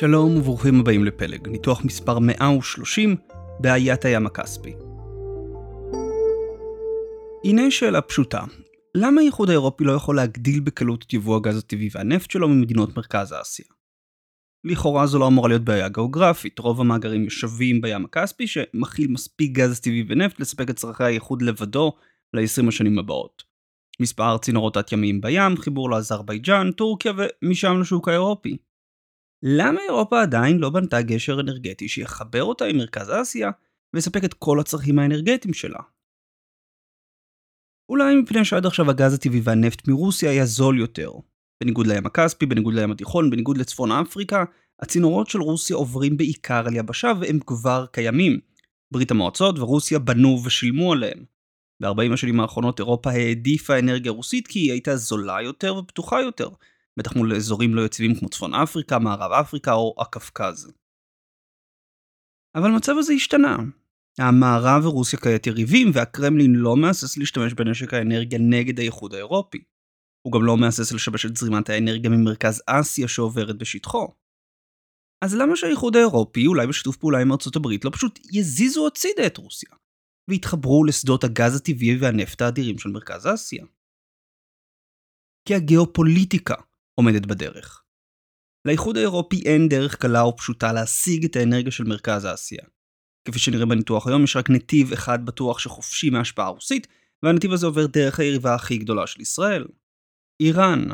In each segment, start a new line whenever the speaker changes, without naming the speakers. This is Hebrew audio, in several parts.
שלום וברוכים הבאים לפלג, ניתוח מספר 130 בעיית הים הכספי. הנה שאלה פשוטה, למה האיחוד האירופי לא יכול להגדיל בקלות את יבוא הגז הטבעי והנפט שלו ממדינות מרכז אסיה? לכאורה זו לא אמורה להיות בעיה גיאוגרפית, רוב המאגרים יושבים בים הכספי שמכיל מספיק גז טבעי ונפט לספק את צרכי האיחוד לבדו ל-20 השנים הבאות. מספר צינורות תת-ימיים בים, חיבור לאזרבייג'אן, טורקיה ומשם לשוק האירופי. למה אירופה עדיין לא בנתה גשר אנרגטי שיחבר אותה עם מרכז אסיה ויספק את כל הצרכים האנרגטיים שלה? אולי מפני שעד עכשיו הגז הטבעי והנפט מרוסיה היה זול יותר. בניגוד לים הכספי, בניגוד לים התיכון, בניגוד לצפון אפריקה, הצינורות של רוסיה עוברים בעיקר על יבשה והם כבר קיימים. ברית המועצות ורוסיה בנו ושילמו עליהם. ב-40 השנים האחרונות אירופה העדיפה אנרגיה רוסית כי היא הייתה זולה יותר ופתוחה יותר, בטח מול אזורים לא יציבים כמו צפון אפריקה, מערב אפריקה או הקווקז. אבל המצב הזה השתנה. המערב ורוסיה כעת יריבים, והקרמלין לא מהסס להשתמש בנשק האנרגיה נגד האיחוד האירופי. הוא גם לא מהסס לשבש את זרימת האנרגיה ממרכז אסיה שעוברת בשטחו. אז למה שהאיחוד האירופי, אולי בשיתוף פעולה עם ארצות הברית, לא פשוט יזיזו הצידה את רוסיה, ויתחברו לשדות הגז הטבעי והנפט האדירים של מרכז אסיה? כי הגיאופוליטיקה עומדת בדרך. לאיחוד האירופי אין דרך קלה או פשוטה להשיג את האנרגיה של מרכז אסיה. כפי שנראה בניתוח היום, יש רק נתיב אחד בטוח שחופשי מהשפעה רוסית, והנתיב הזה עובר דרך היריבה הכי גדולה של ישראל, איראן.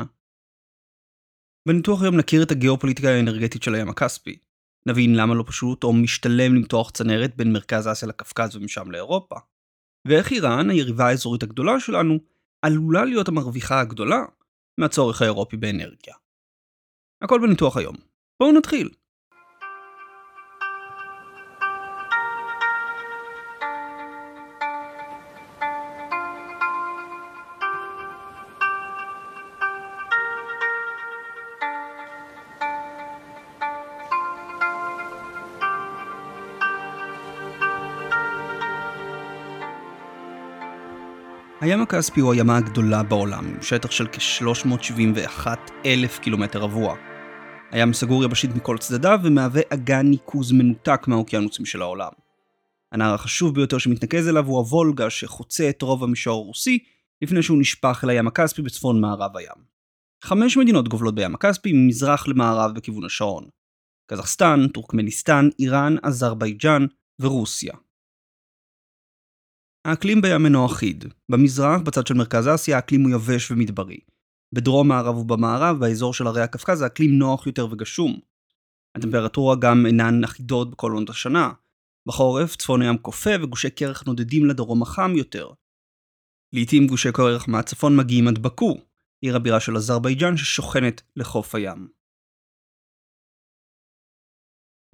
בניתוח היום נכיר את הגיאופוליטיקה האנרגטית של הים הכספי. נבין למה לא פשוט או משתלם למתוח צנרת בין מרכז אסיה לקווקז ומשם לאירופה. ואיך איראן, היריבה האזורית הגדולה שלנו, עלולה להיות המרוויחה הגדולה מהצורך האירופי באנרגיה. הכל בניתוח היום. בואו נתחיל. הים הכספי הוא הימה הגדולה בעולם, עם שטח של כ-371 אלף קילומטר רבוע. הים סגור יבשית מכל צדדיו ומהווה אגן ניקוז מנותק מהאוקיינוסים של העולם. הנהר החשוב ביותר שמתנקז אליו הוא הוולגה שחוצה את רוב המישור הרוסי לפני שהוא נשפך אל הים הכספי בצפון מערב הים. חמש מדינות גובלות בים הכספי ממזרח למערב בכיוון השעון. קזחסטן, טורקמניסטן, איראן, אזרבייג'אן ורוסיה. האקלים בים אינו אחיד. במזרח, בצד של מרכז אסיה, האקלים הוא יבש ומדברי. בדרום מערב ובמערב, באזור של הרי הקווקז, האקלים נוח יותר וגשום. הטמפרטורה גם אינן אחידות בכל עונות השנה. בחורף, צפון הים קופא וגושי קרח נודדים לדרום החם יותר. לעיתים גושי קרח מהצפון מגיעים עד באקו, עיר הבירה של אזרבייג'אן ששוכנת לחוף הים.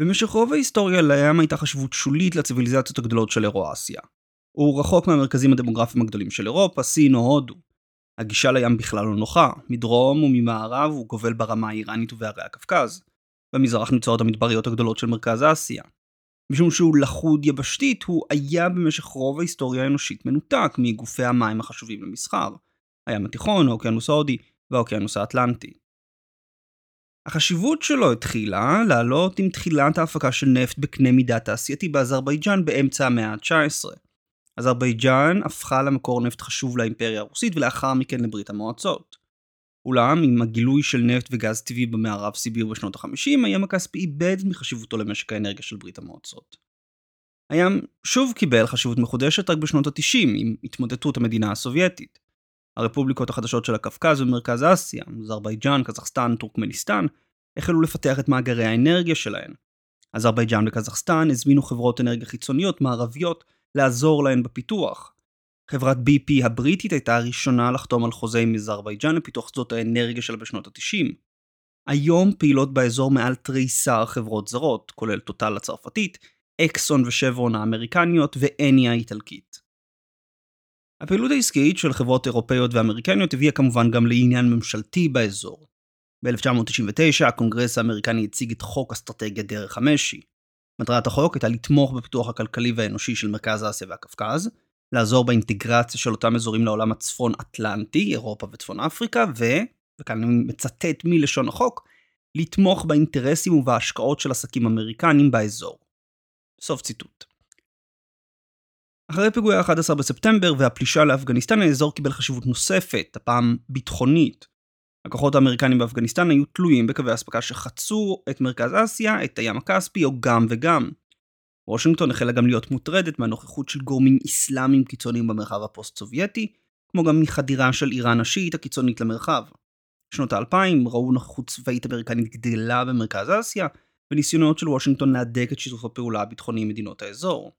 במשך רוב ההיסטוריה לים הייתה חשיבות שולית לציוויליזציות הגדולות של אירואסיה. הוא רחוק מהמרכזים הדמוגרפיים הגדולים של אירופה, סין או הודו. הגישה לים בכלל לא נוחה, מדרום וממערב הוא גובל ברמה האיראנית ובערי הקווקז. במזרח נמצאות המדבריות הגדולות של מרכז אסיה. משום שהוא לחוד יבשתית, הוא היה במשך רוב ההיסטוריה האנושית מנותק מגופי המים החשובים למסחר. הים התיכון, האוקיינוס ההודי והאוקיינוס האטלנטי. החשיבות שלו התחילה לעלות עם תחילת ההפקה של נפט בקנה מידה תעשייתי באזרבייג'אן באמצע המאה ה-19. אזרבייג'אן הפכה למקור נפט חשוב לאימפריה הרוסית ולאחר מכן לברית המועצות. אולם עם הגילוי של נפט וגז טבעי במערב סיביר בשנות ה-50, הים הכספי איבד מחשיבותו למשק האנרגיה של ברית המועצות. הים שוב קיבל חשיבות מחודשת רק בשנות ה-90 עם התמוטטות המדינה הסובייטית. הרפובליקות החדשות של הקווקז ומרכז אסיה, אזרבייג'אן, קזחסטן, טורקמניסטן, החלו לפתח את מאגרי האנרגיה שלהן. אזרבייג'אן וקזחסטן הזמינו חברות אנרגיה חיצוניות מערביות לעזור להן בפיתוח. חברת BP הבריטית הייתה הראשונה לחתום על חוזה עם אזרבייג'אן לפיתוח שדות האנרגיה שלה בשנות ה-90. היום פעילות באזור מעל תריסר חברות זרות, כולל טוטל הצרפתית, אקסון ושברון האמריקניות ו-Eni האיטלקית. הפעילות העסקית של חברות אירופאיות ואמריקניות הביאה כמובן גם לעניין ממשלתי באזור. ב-1999 הקונגרס האמריקני הציג את חוק אסטרטגיה דרך המשי. מטרת החוק הייתה לתמוך בפיתוח הכלכלי והאנושי של מרכז אסיה והקווקז, לעזור באינטגרציה של אותם אזורים לעולם הצפון אטלנטי, אירופה וצפון אפריקה, ו, וכאן אני מצטט מלשון החוק, לתמוך באינטרסים ובהשקעות של עסקים אמריקנים באזור. סוף ציטוט. אחרי פיגועי ה-11 בספטמבר והפלישה לאפגניסטן, האזור קיבל חשיבות נוספת, הפעם ביטחונית. הכוחות האמריקנים באפגניסטן היו תלויים בקווי אספקה שחצו את מרכז אסיה, את הים הכספי או גם וגם. וושינגטון החלה גם להיות מוטרדת מהנוכחות של גורמים אסלאמיים קיצוניים במרחב הפוסט-סובייטי, כמו גם מחדירה של איראן השיעית הקיצונית למרחב. שנות האלפיים ראו נוכחות צבאית אמריקנית גדלה במרכז אסיה, וניסיונות של וושינגטון להדק את שיתוף הפעולה הביטחוני עם מדינות האזור.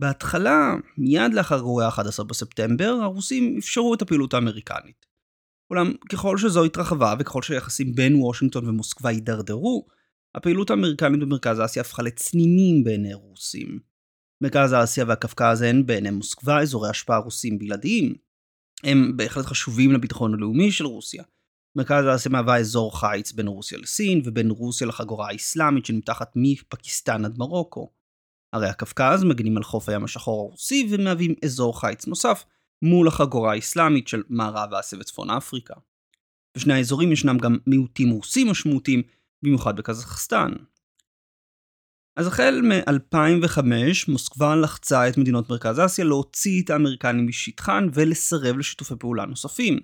בהתחלה, מיד לאחר אירועי ה-11 בספטמבר, הרוסים אפשרו את הפעילות האמריקנית. אולם ככל שזו התרחבה וככל שהיחסים בין וושינגטון ומוסקבה הידרדרו, הפעילות האמריקנית במרכז אסיה הפכה לצנינים בעיני רוסים. מרכז אסיה והקווקז הן בעיני מוסקבה אזורי השפעה רוסים בלעדיים. הם בהחלט חשובים לביטחון הלאומי של רוסיה. מרכז אסיה מהווה אזור חיץ בין רוסיה לסין ובין רוסיה לחגורה האסלאמית שנמתחת מפקיסטן עד מרוקו. הרי הקווקז מגנים על חוף הים השחור הרוסי ומהווים אזור חיץ נוסף מול החגורה האסלאמית של מערב אסיה וצפון אפריקה. בשני האזורים ישנם גם מיעוטים רוסים משמעותיים, במיוחד בקזחסטן. אז החל מ-2005 מוסקבה לחצה את מדינות מרכז אסיה להוציא את האמריקנים משטחן ולסרב לשיתופי פעולה נוספים.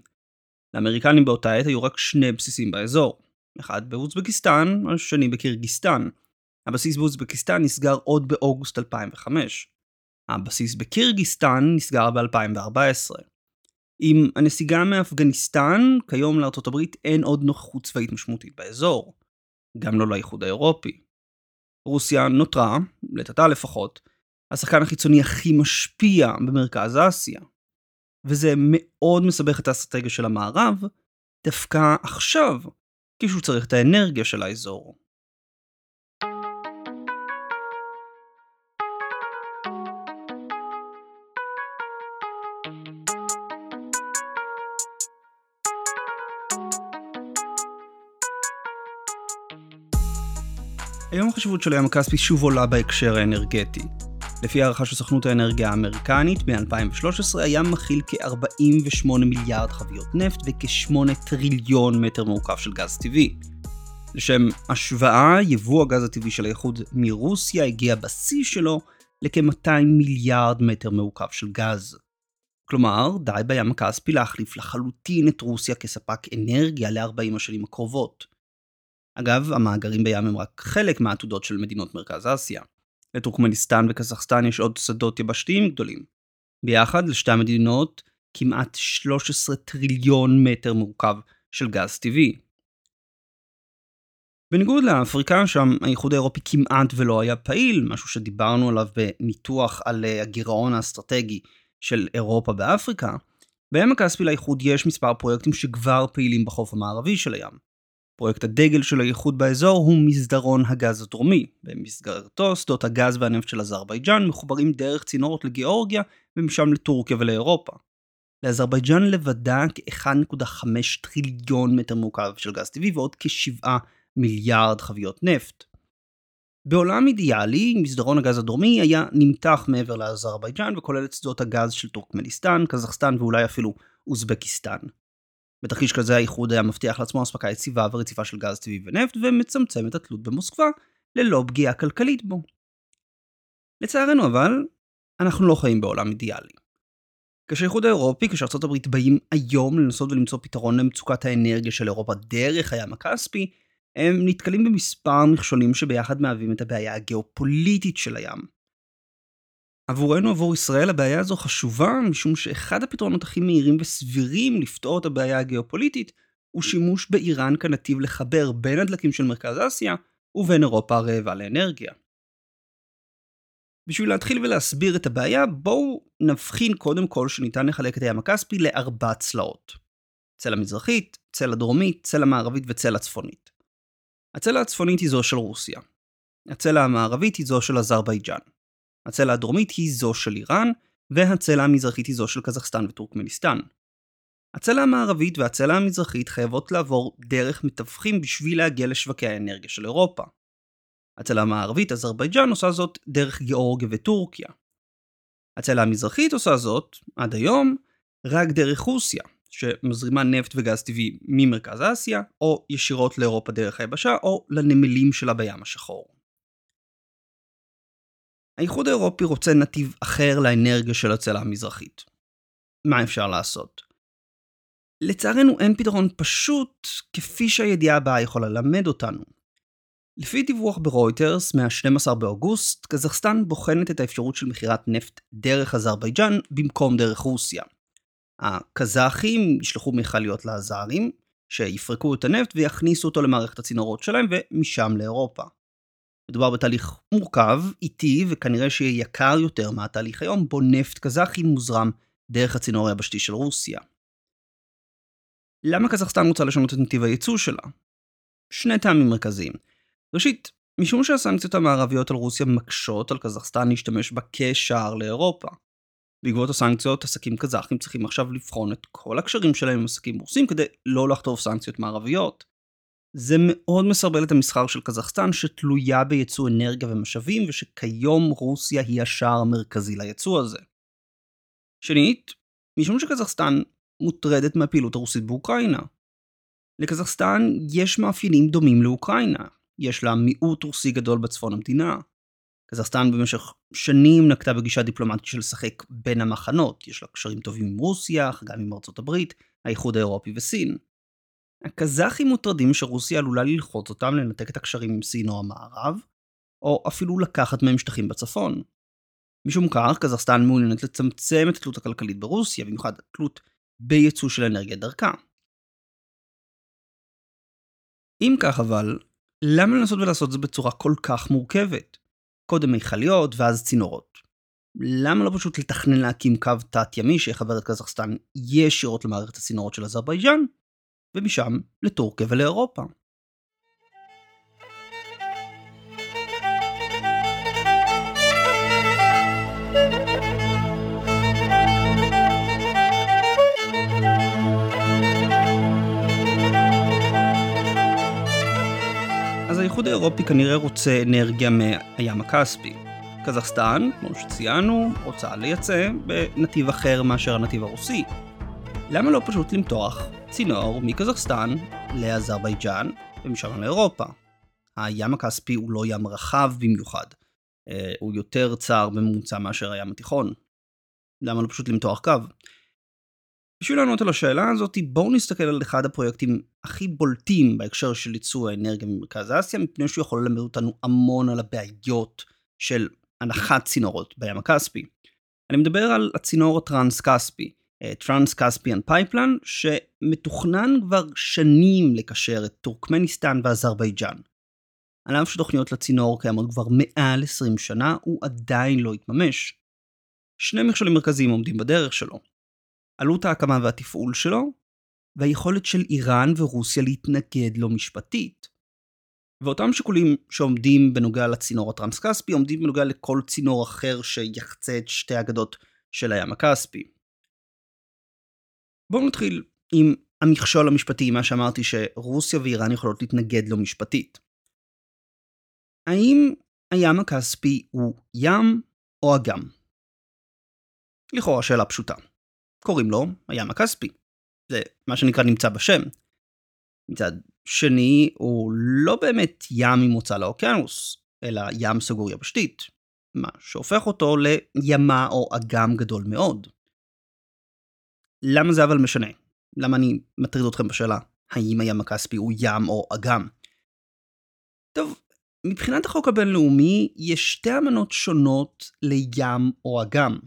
לאמריקנים באותה עת היו רק שני בסיסים באזור, אחד באוזבקיסטן, השני בקירגיסטן. הבסיס באוזבקיסטן נסגר עוד באוגוסט 2005. הבסיס בקירגיסטן נסגר ב-2014. עם הנסיגה מאפגניסטן, כיום לארצות הברית אין עוד נוכחות צבאית משמעותית באזור. גם לא לאיחוד האירופי. רוסיה נותרה, עתה לפחות, השחקן החיצוני הכי משפיע במרכז אסיה. וזה מאוד מסבך את האסטרטגיה של המערב, דווקא עכשיו, כשהוא צריך את האנרגיה של האזור. היום החשיבות של הים הכספי שוב עולה בהקשר האנרגטי. לפי הערכה של סוכנות האנרגיה האמריקנית, מ-2013 הים מכיל כ-48 מיליארד חביות נפט וכ-8 טריליון מטר מעוקף של גז טבעי. לשם השוואה, יבוא הגז הטבעי של האיחוד מרוסיה הגיע בשיא שלו לכ-200 מיליארד מטר מעוקף של גז. כלומר, די בים הכספי להחליף לחלוטין את רוסיה כספק אנרגיה ל-40 השנים הקרובות. אגב, המאגרים בים הם רק חלק מהעתודות של מדינות מרכז אסיה. לטורקמניסטן וקזחסטן יש עוד שדות יבשתיים גדולים. ביחד, לשתי המדינות, כמעט 13 טריליון מטר מורכב של גז טבעי. בניגוד לאפריקה, שם האיחוד האירופי כמעט ולא היה פעיל, משהו שדיברנו עליו בניתוח על אה, הגירעון האסטרטגי של אירופה באפריקה, בים הכספי לאיחוד יש מספר פרויקטים שכבר פעילים בחוף המערבי של הים. פרויקט הדגל של האיחוד באזור הוא מסדרון הגז הדרומי. במסגרתו שדות הגז והנפט של אזרבייג'אן מחוברים דרך צינורות לגיאורגיה ומשם לטורקיה ולאירופה. לאזרבייג'אן לבדה כ-1.5 טריליון מטר מעוקב של גז טבעי ועוד כ-7 מיליארד חביות נפט. בעולם אידיאלי, מסדרון הגז הדרומי היה נמתח מעבר לאזרבייג'אן וכולל את שדות הגז של טורקמניסטן, קזחסטן ואולי אפילו אוזבקיסטן. בתרחיש כזה האיחוד היה מבטיח לעצמו אספקה יציבה ורציפה של גז טבעי ונפט ומצמצם את התלות במוסקבה ללא פגיעה כלכלית בו. לצערנו אבל, אנחנו לא חיים בעולם אידיאלי. כשהאיחוד האירופי, כשארצות הברית באים היום לנסות ולמצוא פתרון למצוקת האנרגיה של אירופה דרך הים הכספי, הם נתקלים במספר מכשולים שביחד מהווים את הבעיה הגיאופוליטית של הים. עבורנו, עבור ישראל, הבעיה הזו חשובה משום שאחד הפתרונות הכי מהירים וסבירים לפתור את הבעיה הגיאופוליטית הוא שימוש באיראן כנתיב לחבר בין הדלקים של מרכז אסיה ובין אירופה הרעבה לאנרגיה. בשביל להתחיל ולהסביר את הבעיה, בואו נבחין קודם כל שניתן לחלק את הים הכספי לארבע צלעות. צלע מזרחית, צלע דרומית, צלע מערבית וצלע צפונית. הצלע הצפונית היא זו של רוסיה. הצלע המערבית היא זו של אזרבייג'אן. הצלע הדרומית היא זו של איראן, והצלע המזרחית היא זו של קזחסטן וטורקמניסטן. הצלע המערבית והצלע המזרחית חייבות לעבור דרך מתווכים בשביל להגיע לשווקי האנרגיה של אירופה. הצלע המערבית, אזרבייג'אן, עושה זאת דרך גיאורגיה וטורקיה. הצלע המזרחית עושה זאת, עד היום, רק דרך רוסיה, שמזרימה נפט וגז טבעי ממרכז אסיה, או ישירות לאירופה דרך היבשה, או לנמלים שלה בים השחור. האיחוד האירופי רוצה נתיב אחר לאנרגיה של הצלע המזרחית. מה אפשר לעשות? לצערנו אין פתרון פשוט כפי שהידיעה הבאה יכולה ללמד אותנו. לפי דיווח ברויטרס מה-12 באוגוסט, קזחסטן בוחנת את האפשרות של מכירת נפט דרך אזרבייג'אן במקום דרך רוסיה. הקזחים ישלחו מכליות לאזרים, שיפרקו את הנפט ויכניסו אותו למערכת הצינורות שלהם ומשם לאירופה. מדובר בתהליך מורכב, איטי וכנראה שיהיה יקר יותר מהתהליך היום, בו נפט קזחי מוזרם דרך הצינור היבשתי של רוסיה. למה קזחסטן רוצה לשנות את נתיב הייצוא שלה? שני טעמים מרכזיים. ראשית, משום שהסנקציות המערביות על רוסיה מקשות על קזחסטן להשתמש בה כשער לאירופה. בעקבות הסנקציות, עסקים קזחים צריכים עכשיו לבחון את כל הקשרים שלהם עם עסקים רוסים כדי לא לחטוף סנקציות מערביות. זה מאוד מסרבל את המסחר של קזחסטן שתלויה בייצוא אנרגיה ומשאבים ושכיום רוסיה היא השער המרכזי לייצוא הזה. שנית, משום שקזחסטן מוטרדת מהפעילות הרוסית באוקראינה. לקזחסטן יש מאפיינים דומים לאוקראינה, יש לה מיעוט רוסי גדול בצפון המדינה. קזחסטן במשך שנים נקטה בגישה דיפלומטית של לשחק בין המחנות, יש לה קשרים טובים עם רוסיה, גם עם ארצות הברית, האיחוד האירופי וסין. הקזחים מוטרדים שרוסיה עלולה ללחוץ אותם לנתק את הקשרים עם סין או המערב, או אפילו לקחת מהם שטחים בצפון. משום כך, קזחסטן מעוניינת לצמצם את התלות הכלכלית ברוסיה, במיוחד התלות בייצוא של אנרגיה דרכה. אם כך אבל, למה לנסות ולעשות זה בצורה כל כך מורכבת? קודם מיכליות ואז צינורות. למה לא פשוט לתכנן להקים קו תת-ימי שיחבר את קזחסטן ישירות למערכת הצינורות של אזרבייג'אן, ומשם לטורקיה ולאירופה? האיחוד האירופי כנראה רוצה אנרגיה מהים הכספי. קזחסטן, כמו שציינו, רוצה לייצא בנתיב אחר מאשר הנתיב הרוסי. למה לא פשוט למתוח צינור מקזחסטן לאזרבייג'אן ומשם לאירופה? הים הכספי הוא לא ים רחב במיוחד, אה, הוא יותר צר בממוצע מאשר הים התיכון. למה לא פשוט למתוח קו? בשביל לענות על השאלה הזאת, בואו נסתכל על אחד הפרויקטים הכי בולטים בהקשר של ייצוא האנרגיה ממרכז אסיה, מפני שהוא יכול ללמד אותנו המון על הבעיות של הנחת צינורות בים הכספי. אני מדבר על הצינור הטרנס-כספי, Trans-Caspian Pipeline, שמתוכנן כבר שנים לקשר את טורקמניסטן ואזרבייג'אן. על אף שתוכניות לצינור קיימות כבר מעל 20 שנה, הוא עדיין לא התממש. שני מכשולים מרכזיים עומדים בדרך שלו. עלות ההקמה והתפעול שלו, והיכולת של איראן ורוסיה להתנגד לו משפטית. ואותם שיקולים שעומדים בנוגע לצינור הטרנס-כספי עומדים בנוגע לכל צינור אחר שיחצה את שתי הגדות של הים הכספי. בואו נתחיל עם המכשול המשפטי, מה שאמרתי שרוסיה ואיראן יכולות להתנגד לו משפטית. האם הים הכספי הוא ים או אגם? לכאורה שאלה פשוטה. קוראים לו הים הכספי. זה מה שנקרא נמצא בשם. מצד שני, הוא לא באמת ים ממוצא לאוקיינוס, אלא ים סגור יבשתית, מה שהופך אותו לימה או אגם גדול מאוד. למה זה אבל משנה? למה אני מטריד אתכם בשאלה האם הים הכספי הוא ים או אגם? טוב, מבחינת החוק הבינלאומי, יש שתי אמנות שונות לים או אגם.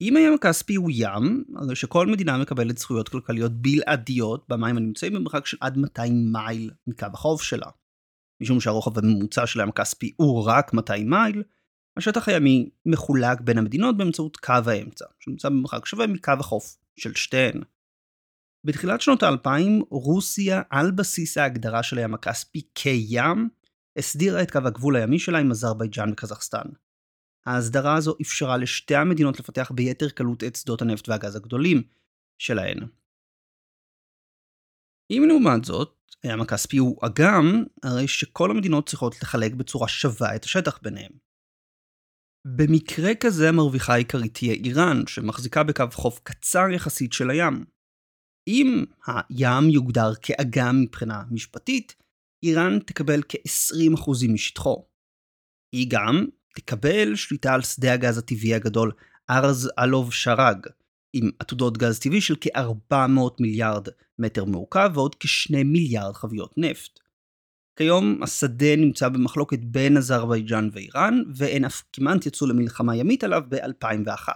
אם הים הכספי הוא ים, הרי שכל מדינה מקבלת זכויות כלכליות בלעדיות במים הנמצאים במרחק של עד 200 מייל מקו החוף שלה. משום שהרוחב הממוצע של הים הכספי הוא רק 200 מייל, השטח הימי מחולק בין המדינות באמצעות קו האמצע, שנמצא במרחק שווה מקו החוף של שתיהן. בתחילת שנות האלפיים, רוסיה, על בסיס ההגדרה של הים הכספי כים, הסדירה את קו הגבול הימי שלה עם אזרבייג'אן וקזחסטן. ההסדרה הזו אפשרה לשתי המדינות לפתח ביתר קלות את שדות הנפט והגז הגדולים שלהן. אם לעומת זאת, הים הכספי הוא אגם, הרי שכל המדינות צריכות לחלק בצורה שווה את השטח ביניהם. במקרה כזה המרוויחה העיקרית תהיה איראן, שמחזיקה בקו חוף קצר יחסית של הים. אם הים יוגדר כאגם מבחינה משפטית, איראן תקבל כ-20% משטחו. היא גם תקבל שליטה על שדה הגז הטבעי הגדול ארז אלוב שרג, עם עתודות גז טבעי של כ-400 מיליארד מטר מעוקב ועוד כ-2 מיליארד חביות נפט. כיום השדה נמצא במחלוקת בין אזרבייג'אן ואיראן, והן אף כמעט יצאו למלחמה ימית עליו ב-2001.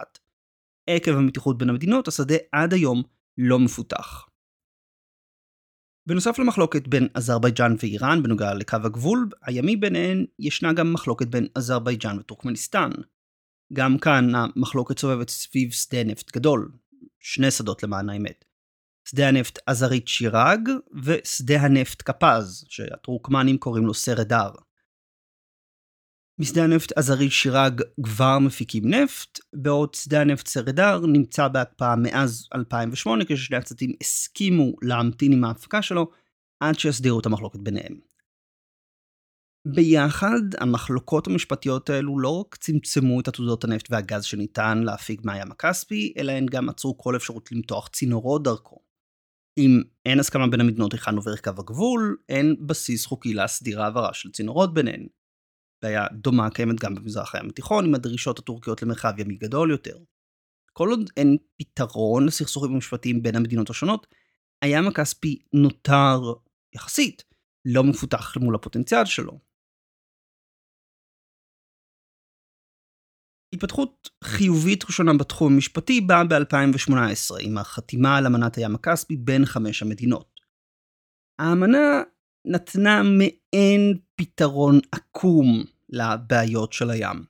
עקב המתיחות בין המדינות, השדה עד היום לא מפותח. בנוסף למחלוקת בין אזרבייג'אן ואיראן בנוגע לקו הגבול הימי ביניהן, ישנה גם מחלוקת בין אזרבייג'אן וטורקמניסטן. גם כאן המחלוקת סובבת סביב שדה נפט גדול, שני שדות למען האמת. שדה הנפט עזרית שיראג ושדה הנפט קפז, שהטורקמנים קוראים לו סרדר. משדה הנפט עזרית שיראג כבר מפיקים נפט, בעוד שדה הנפט סרדר נמצא בהקפאה מאז 2008 כששני הצדדים הסכימו להמתין עם ההפקה שלו עד שיסדירו את המחלוקת ביניהם. ביחד, המחלוקות המשפטיות האלו לא רק צמצמו את עתודות הנפט והגז שניתן להפיק מהים הכספי, אלא הן גם עצרו כל אפשרות למתוח צינורות דרכו. אם אין הסכמה בין המדינות היכן עובר קו הגבול, אין בסיס חוקי להסדיר העברה של צינורות ביניהן. בעיה דומה קיימת גם במזרח הים התיכון עם הדרישות הטורקיות למרחב ימי גדול יותר. כל עוד אין פתרון לסכסוכים המשפטיים בין המדינות השונות, הים הכספי נותר, יחסית, לא מפותח מול הפוטנציאל שלו. התפתחות חיובית ראשונה בתחום המשפטי באה ב-2018 עם החתימה על אמנת הים הכספי בין חמש המדינות. האמנה נתנה מעין פתרון עקום לבעיות של הים.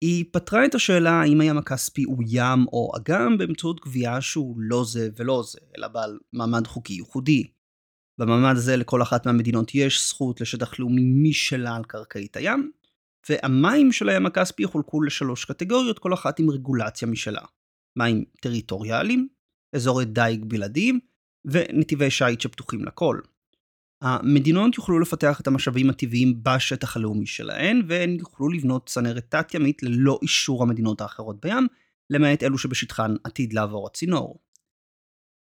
היא פתרה את השאלה האם הים הכספי הוא ים או אגם באמצעות קביעה שהוא לא זה ולא זה, אלא בעל מעמד חוקי ייחודי. במעמד הזה לכל אחת מהמדינות יש זכות לשטח לאומי משלה על קרקעית הים, והמים של הים הכספי יחולקו לשלוש קטגוריות, כל אחת עם רגולציה משלה. מים טריטוריאליים, אזורי דייג בלעדיים, ונתיבי שיט שפתוחים לכל. המדינות יוכלו לפתח את המשאבים הטבעיים בשטח הלאומי שלהן, והן יוכלו לבנות צנרת תת-ימית ללא אישור המדינות האחרות בים, למעט אלו שבשטחן עתיד לעבור הצינור.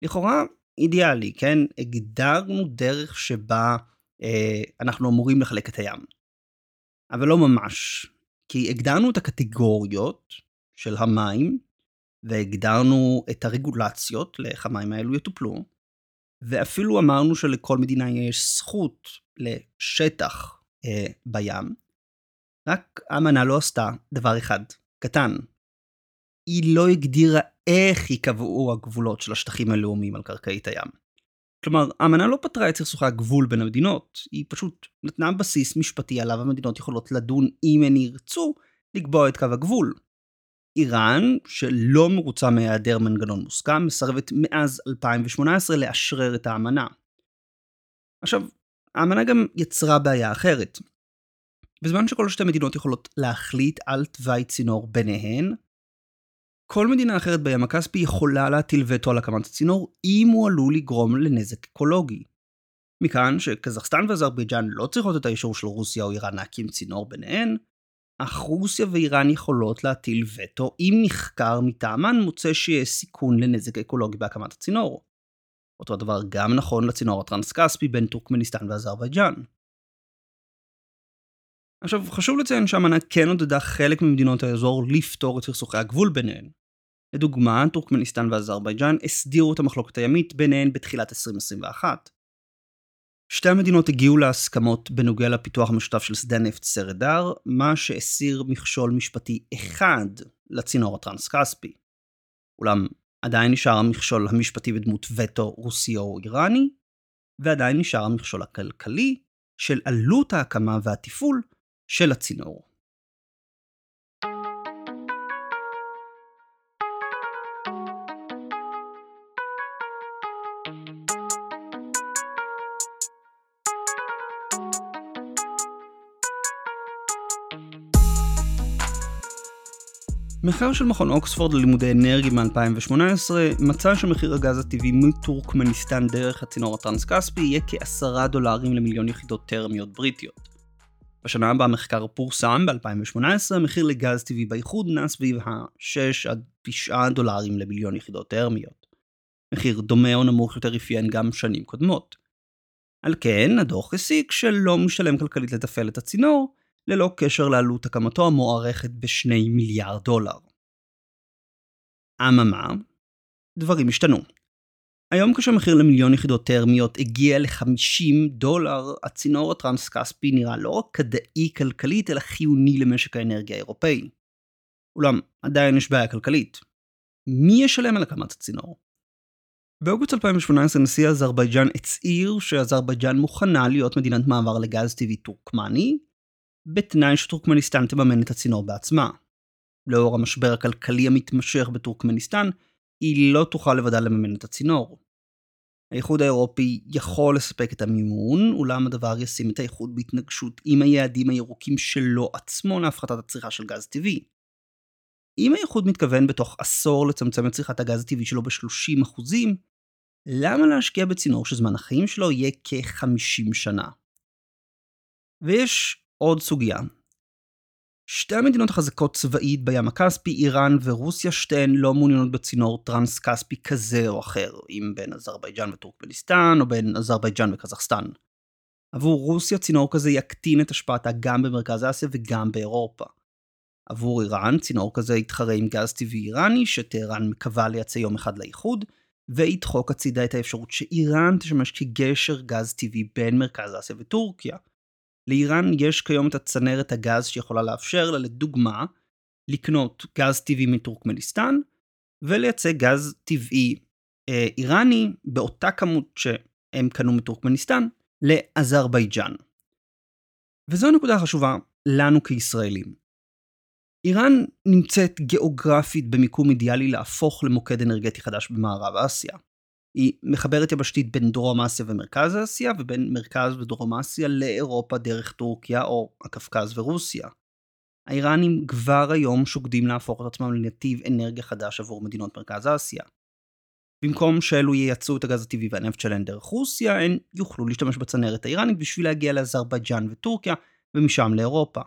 לכאורה אידיאלי, כן? הגדרנו דרך שבה אה, אנחנו אמורים לחלק את הים. אבל לא ממש, כי הגדרנו את הקטגוריות של המים, והגדרנו את הרגולציות לאיך המים האלו יטופלו, ואפילו אמרנו שלכל מדינה יש זכות לשטח אה, בים, רק האמנה לא עשתה דבר אחד קטן. היא לא הגדירה איך ייקבעו הגבולות של השטחים הלאומיים על קרקעית הים. כלומר, האמנה לא פתרה את סכסוכי הגבול בין המדינות, היא פשוט נתנה בסיס משפטי עליו המדינות יכולות לדון אם הן ירצו לקבוע את קו הגבול. איראן, שלא מרוצה מהיעדר מנגנון מוסכם, מסרבת מאז 2018 לאשרר את האמנה. עכשיו, האמנה גם יצרה בעיה אחרת. בזמן שכל שתי מדינות יכולות להחליט על תוואי צינור ביניהן, כל מדינה אחרת בים הכספי יכולה להטיל וטו על הקמת הצינור אם הוא עלול לגרום לנזק אקולוגי. מכאן שקזחסטן ואזרבייג'אן לא צריכות את האישור של רוסיה או איראן להקים צינור ביניהן, אך רוסיה ואיראן יכולות להטיל וטו אם מחקר מטעמן מוצא שיש סיכון לנזק אקולוגי בהקמת הצינור. אותו הדבר גם נכון לצינור הטרנס-כספי בין טורקמניסטן ואזרבייג'אן. עכשיו, חשוב לציין שהאמנה כן עודדה חלק ממדינות האזור לפתור את סכסוכי הגבול ביניהן. לדוגמה, טורקמניסטן ואזרבייג'אן הסדירו את המחלוקת הימית ביניהן בתחילת 2021. שתי המדינות הגיעו להסכמות בנוגע לפיתוח המשותף של שדה נפט סרדר, מה שהסיר מכשול משפטי אחד לצינור הטרנס-כספי. אולם עדיין נשאר המכשול המשפטי בדמות וטו רוסי או איראני, ועדיין נשאר המכשול הכלכלי של עלות ההקמה והתפעול של הצינור. מחקר של מכון אוקספורד ללימודי אנרגיה מ-2018 מצא שמחיר הגז הטבעי מטורקמניסטן דרך הצינור הטרנס-כספי יהיה כ-10 דולרים למיליון יחידות טרמיות בריטיות. בשנה הבאה המחקר פורסם ב-2018, המחיר לגז טבעי באיחוד נע סביב ה-6 עד 9 דולרים למיליון יחידות טרמיות. מחיר דומה או נמוך יותר אפיין גם שנים קודמות. על כן, הדוח הסיק שלא משתלם כלכלית לתפעל את הצינור, ללא קשר לעלות הקמתו המוערכת בשני מיליארד דולר. אממה, דברים השתנו. היום כשהמחיר למיליון יחידות טרמיות הגיע ל-50 דולר, הצינור הטרנס-כספי נראה לא רק כדאי כלכלית, אלא חיוני למשק האנרגיה האירופאי. אולם, עדיין יש בעיה כלכלית. מי ישלם על הקמת הצינור? באוגוסט 2018 נשיא אזרבייג'אן הצהיר שאזרבייג'אן מוכנה להיות מדינת מעבר לגז טבעי טורקמני, בתנאי שטורקמניסטן תממן את הצינור בעצמה. לאור המשבר הכלכלי המתמשך בטורקמניסטן, היא לא תוכל לבדה לממן את הצינור. האיחוד האירופי יכול לספק את המימון, אולם הדבר ישים את האיחוד בהתנגשות עם היעדים הירוקים שלו עצמו להפחתת הצריכה של גז טבעי. אם האיחוד מתכוון בתוך עשור לצמצם את צריכת הגז הטבעי שלו ב-30%, למה להשקיע בצינור שזמן החיים שלו יהיה כ-50 שנה? ויש עוד סוגיה. שתי המדינות החזקות צבאית בים הכספי, איראן ורוסיה, שתיהן לא מעוניינות בצינור טרנס-כספי כזה או אחר, אם בין אזרבייג'אן וטורקמניסטן, או בין אזרבייג'אן וקזחסטן. עבור רוסיה צינור כזה יקטין את השפעתה גם במרכז אסיה וגם באירופה. עבור איראן צינור כזה יתחרה עם גז טבעי איראני, שטהרן מקווה לייצא יום אחד לאיחוד, וידחוק הצידה את האפשרות שאיראן תשמש כגשר גז טבעי בין מרכז אסיה וטורקיה. לאיראן יש כיום את הצנרת הגז שיכולה לאפשר לה, לדוגמה, לקנות גז טבעי מטורקמניסטן, ולייצא גז טבעי אה, איראני באותה כמות שהם קנו מטורקמניסטן לאזרבייג'אן. וזו הנקודה החשובה לנו כישראלים. איראן נמצאת גיאוגרפית במיקום אידיאלי להפוך למוקד אנרגטי חדש במערב אסיה. היא מחברת יבשתית בין דרום אסיה ומרכז אסיה, ובין מרכז ודרום אסיה לאירופה דרך טורקיה או הקווקז ורוסיה. האיראנים כבר היום שוקדים להפוך את עצמם לנתיב אנרגיה חדש עבור מדינות מרכז אסיה. במקום שאלו ייצאו את הגז הטבעי והנפט שלהן דרך רוסיה, הן יוכלו להשתמש בצנרת האיראנית בשביל להגיע לאזרבייג'אן וטורקיה, ומשם לאירופה.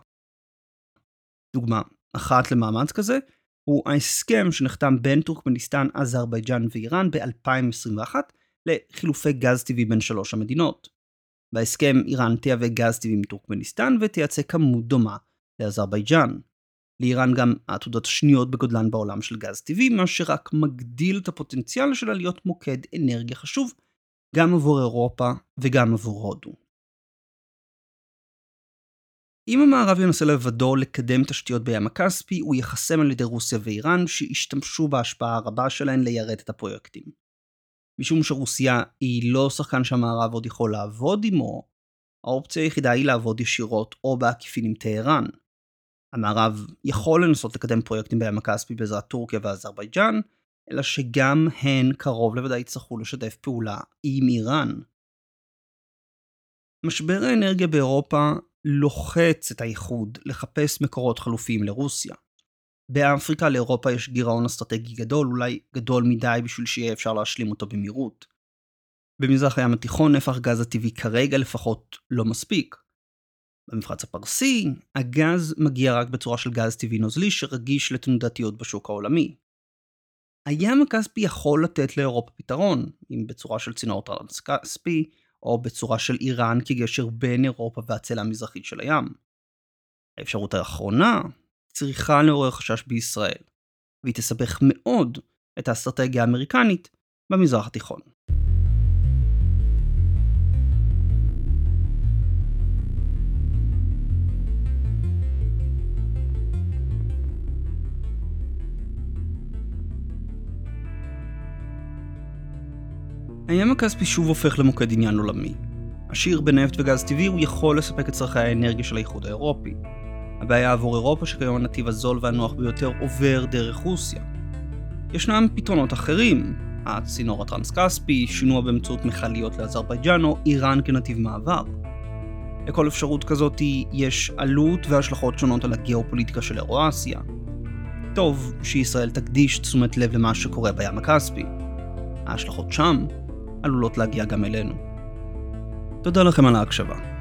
דוגמה אחת למאמץ כזה, הוא ההסכם שנחתם בין טורקמניסטן, אזרבייג'אן ואיראן ב-2021 לחילופי גז טבעי בין שלוש המדינות. בהסכם איראן תייבא גז טבעי מטורקמניסטן ותייצא כמות דומה לאזרבייג'אן. לאיראן גם העתודות השניות בגודלן בעולם של גז טבעי, מה שרק מגדיל את הפוטנציאל שלה להיות מוקד אנרגיה חשוב גם עבור אירופה וגם עבור הודו. אם המערב ינסה לבדו לקדם תשתיות בים הכספי, הוא ייחסם על ידי רוסיה ואיראן, שישתמשו בהשפעה הרבה שלהן ליירט את הפרויקטים. משום שרוסיה היא לא שחקן שהמערב עוד יכול לעבוד עמו, האופציה היחידה היא לעבוד ישירות או בעקיפין עם טהרן. המערב יכול לנסות לקדם פרויקטים בים הכספי בעזרת טורקיה ואזרבייג'אן, אלא שגם הן קרוב לוודאי יצטרכו לשתף פעולה עם איראן. משבר האנרגיה באירופה לוחץ את האיחוד לחפש מקורות חלופיים לרוסיה. באפריקה לאירופה יש גירעון אסטרטגי גדול, אולי גדול מדי בשביל שיהיה אפשר להשלים אותו במהירות. במזרח הים התיכון נפח גז הטבעי כרגע לפחות לא מספיק. במפרץ הפרסי, הגז מגיע רק בצורה של גז טבעי נוזלי שרגיש לתנודתיות בשוק העולמי. הים הכספי יכול לתת לאירופה פתרון, אם בצורה של צינור טרנס-כספי, או בצורה של איראן כגשר בין אירופה והצלע המזרחית של הים. האפשרות האחרונה צריכה לעורר חשש בישראל, והיא תסבך מאוד את האסטרטגיה האמריקנית במזרח התיכון. הים הכספי שוב הופך למוקד עניין עולמי. עשיר בנפט וגז טבעי, הוא יכול לספק את צרכי האנרגיה של האיחוד האירופי. הבעיה עבור אירופה שכיום הנתיב הזול והנוח ביותר עובר דרך רוסיה. ישנם פתרונות אחרים, הצינור הטרנס-כספי, שינוע באמצעות מכליות לאזרבייג'אן או איראן כנתיב מעבר. לכל אפשרות כזאת יש עלות והשלכות שונות על הגיאופוליטיקה של אירואסיה. טוב שישראל תקדיש תשומת לב למה שקורה בים הכספי. ההשלכות שם עלולות להגיע גם אלינו. תודה לכם על ההקשבה.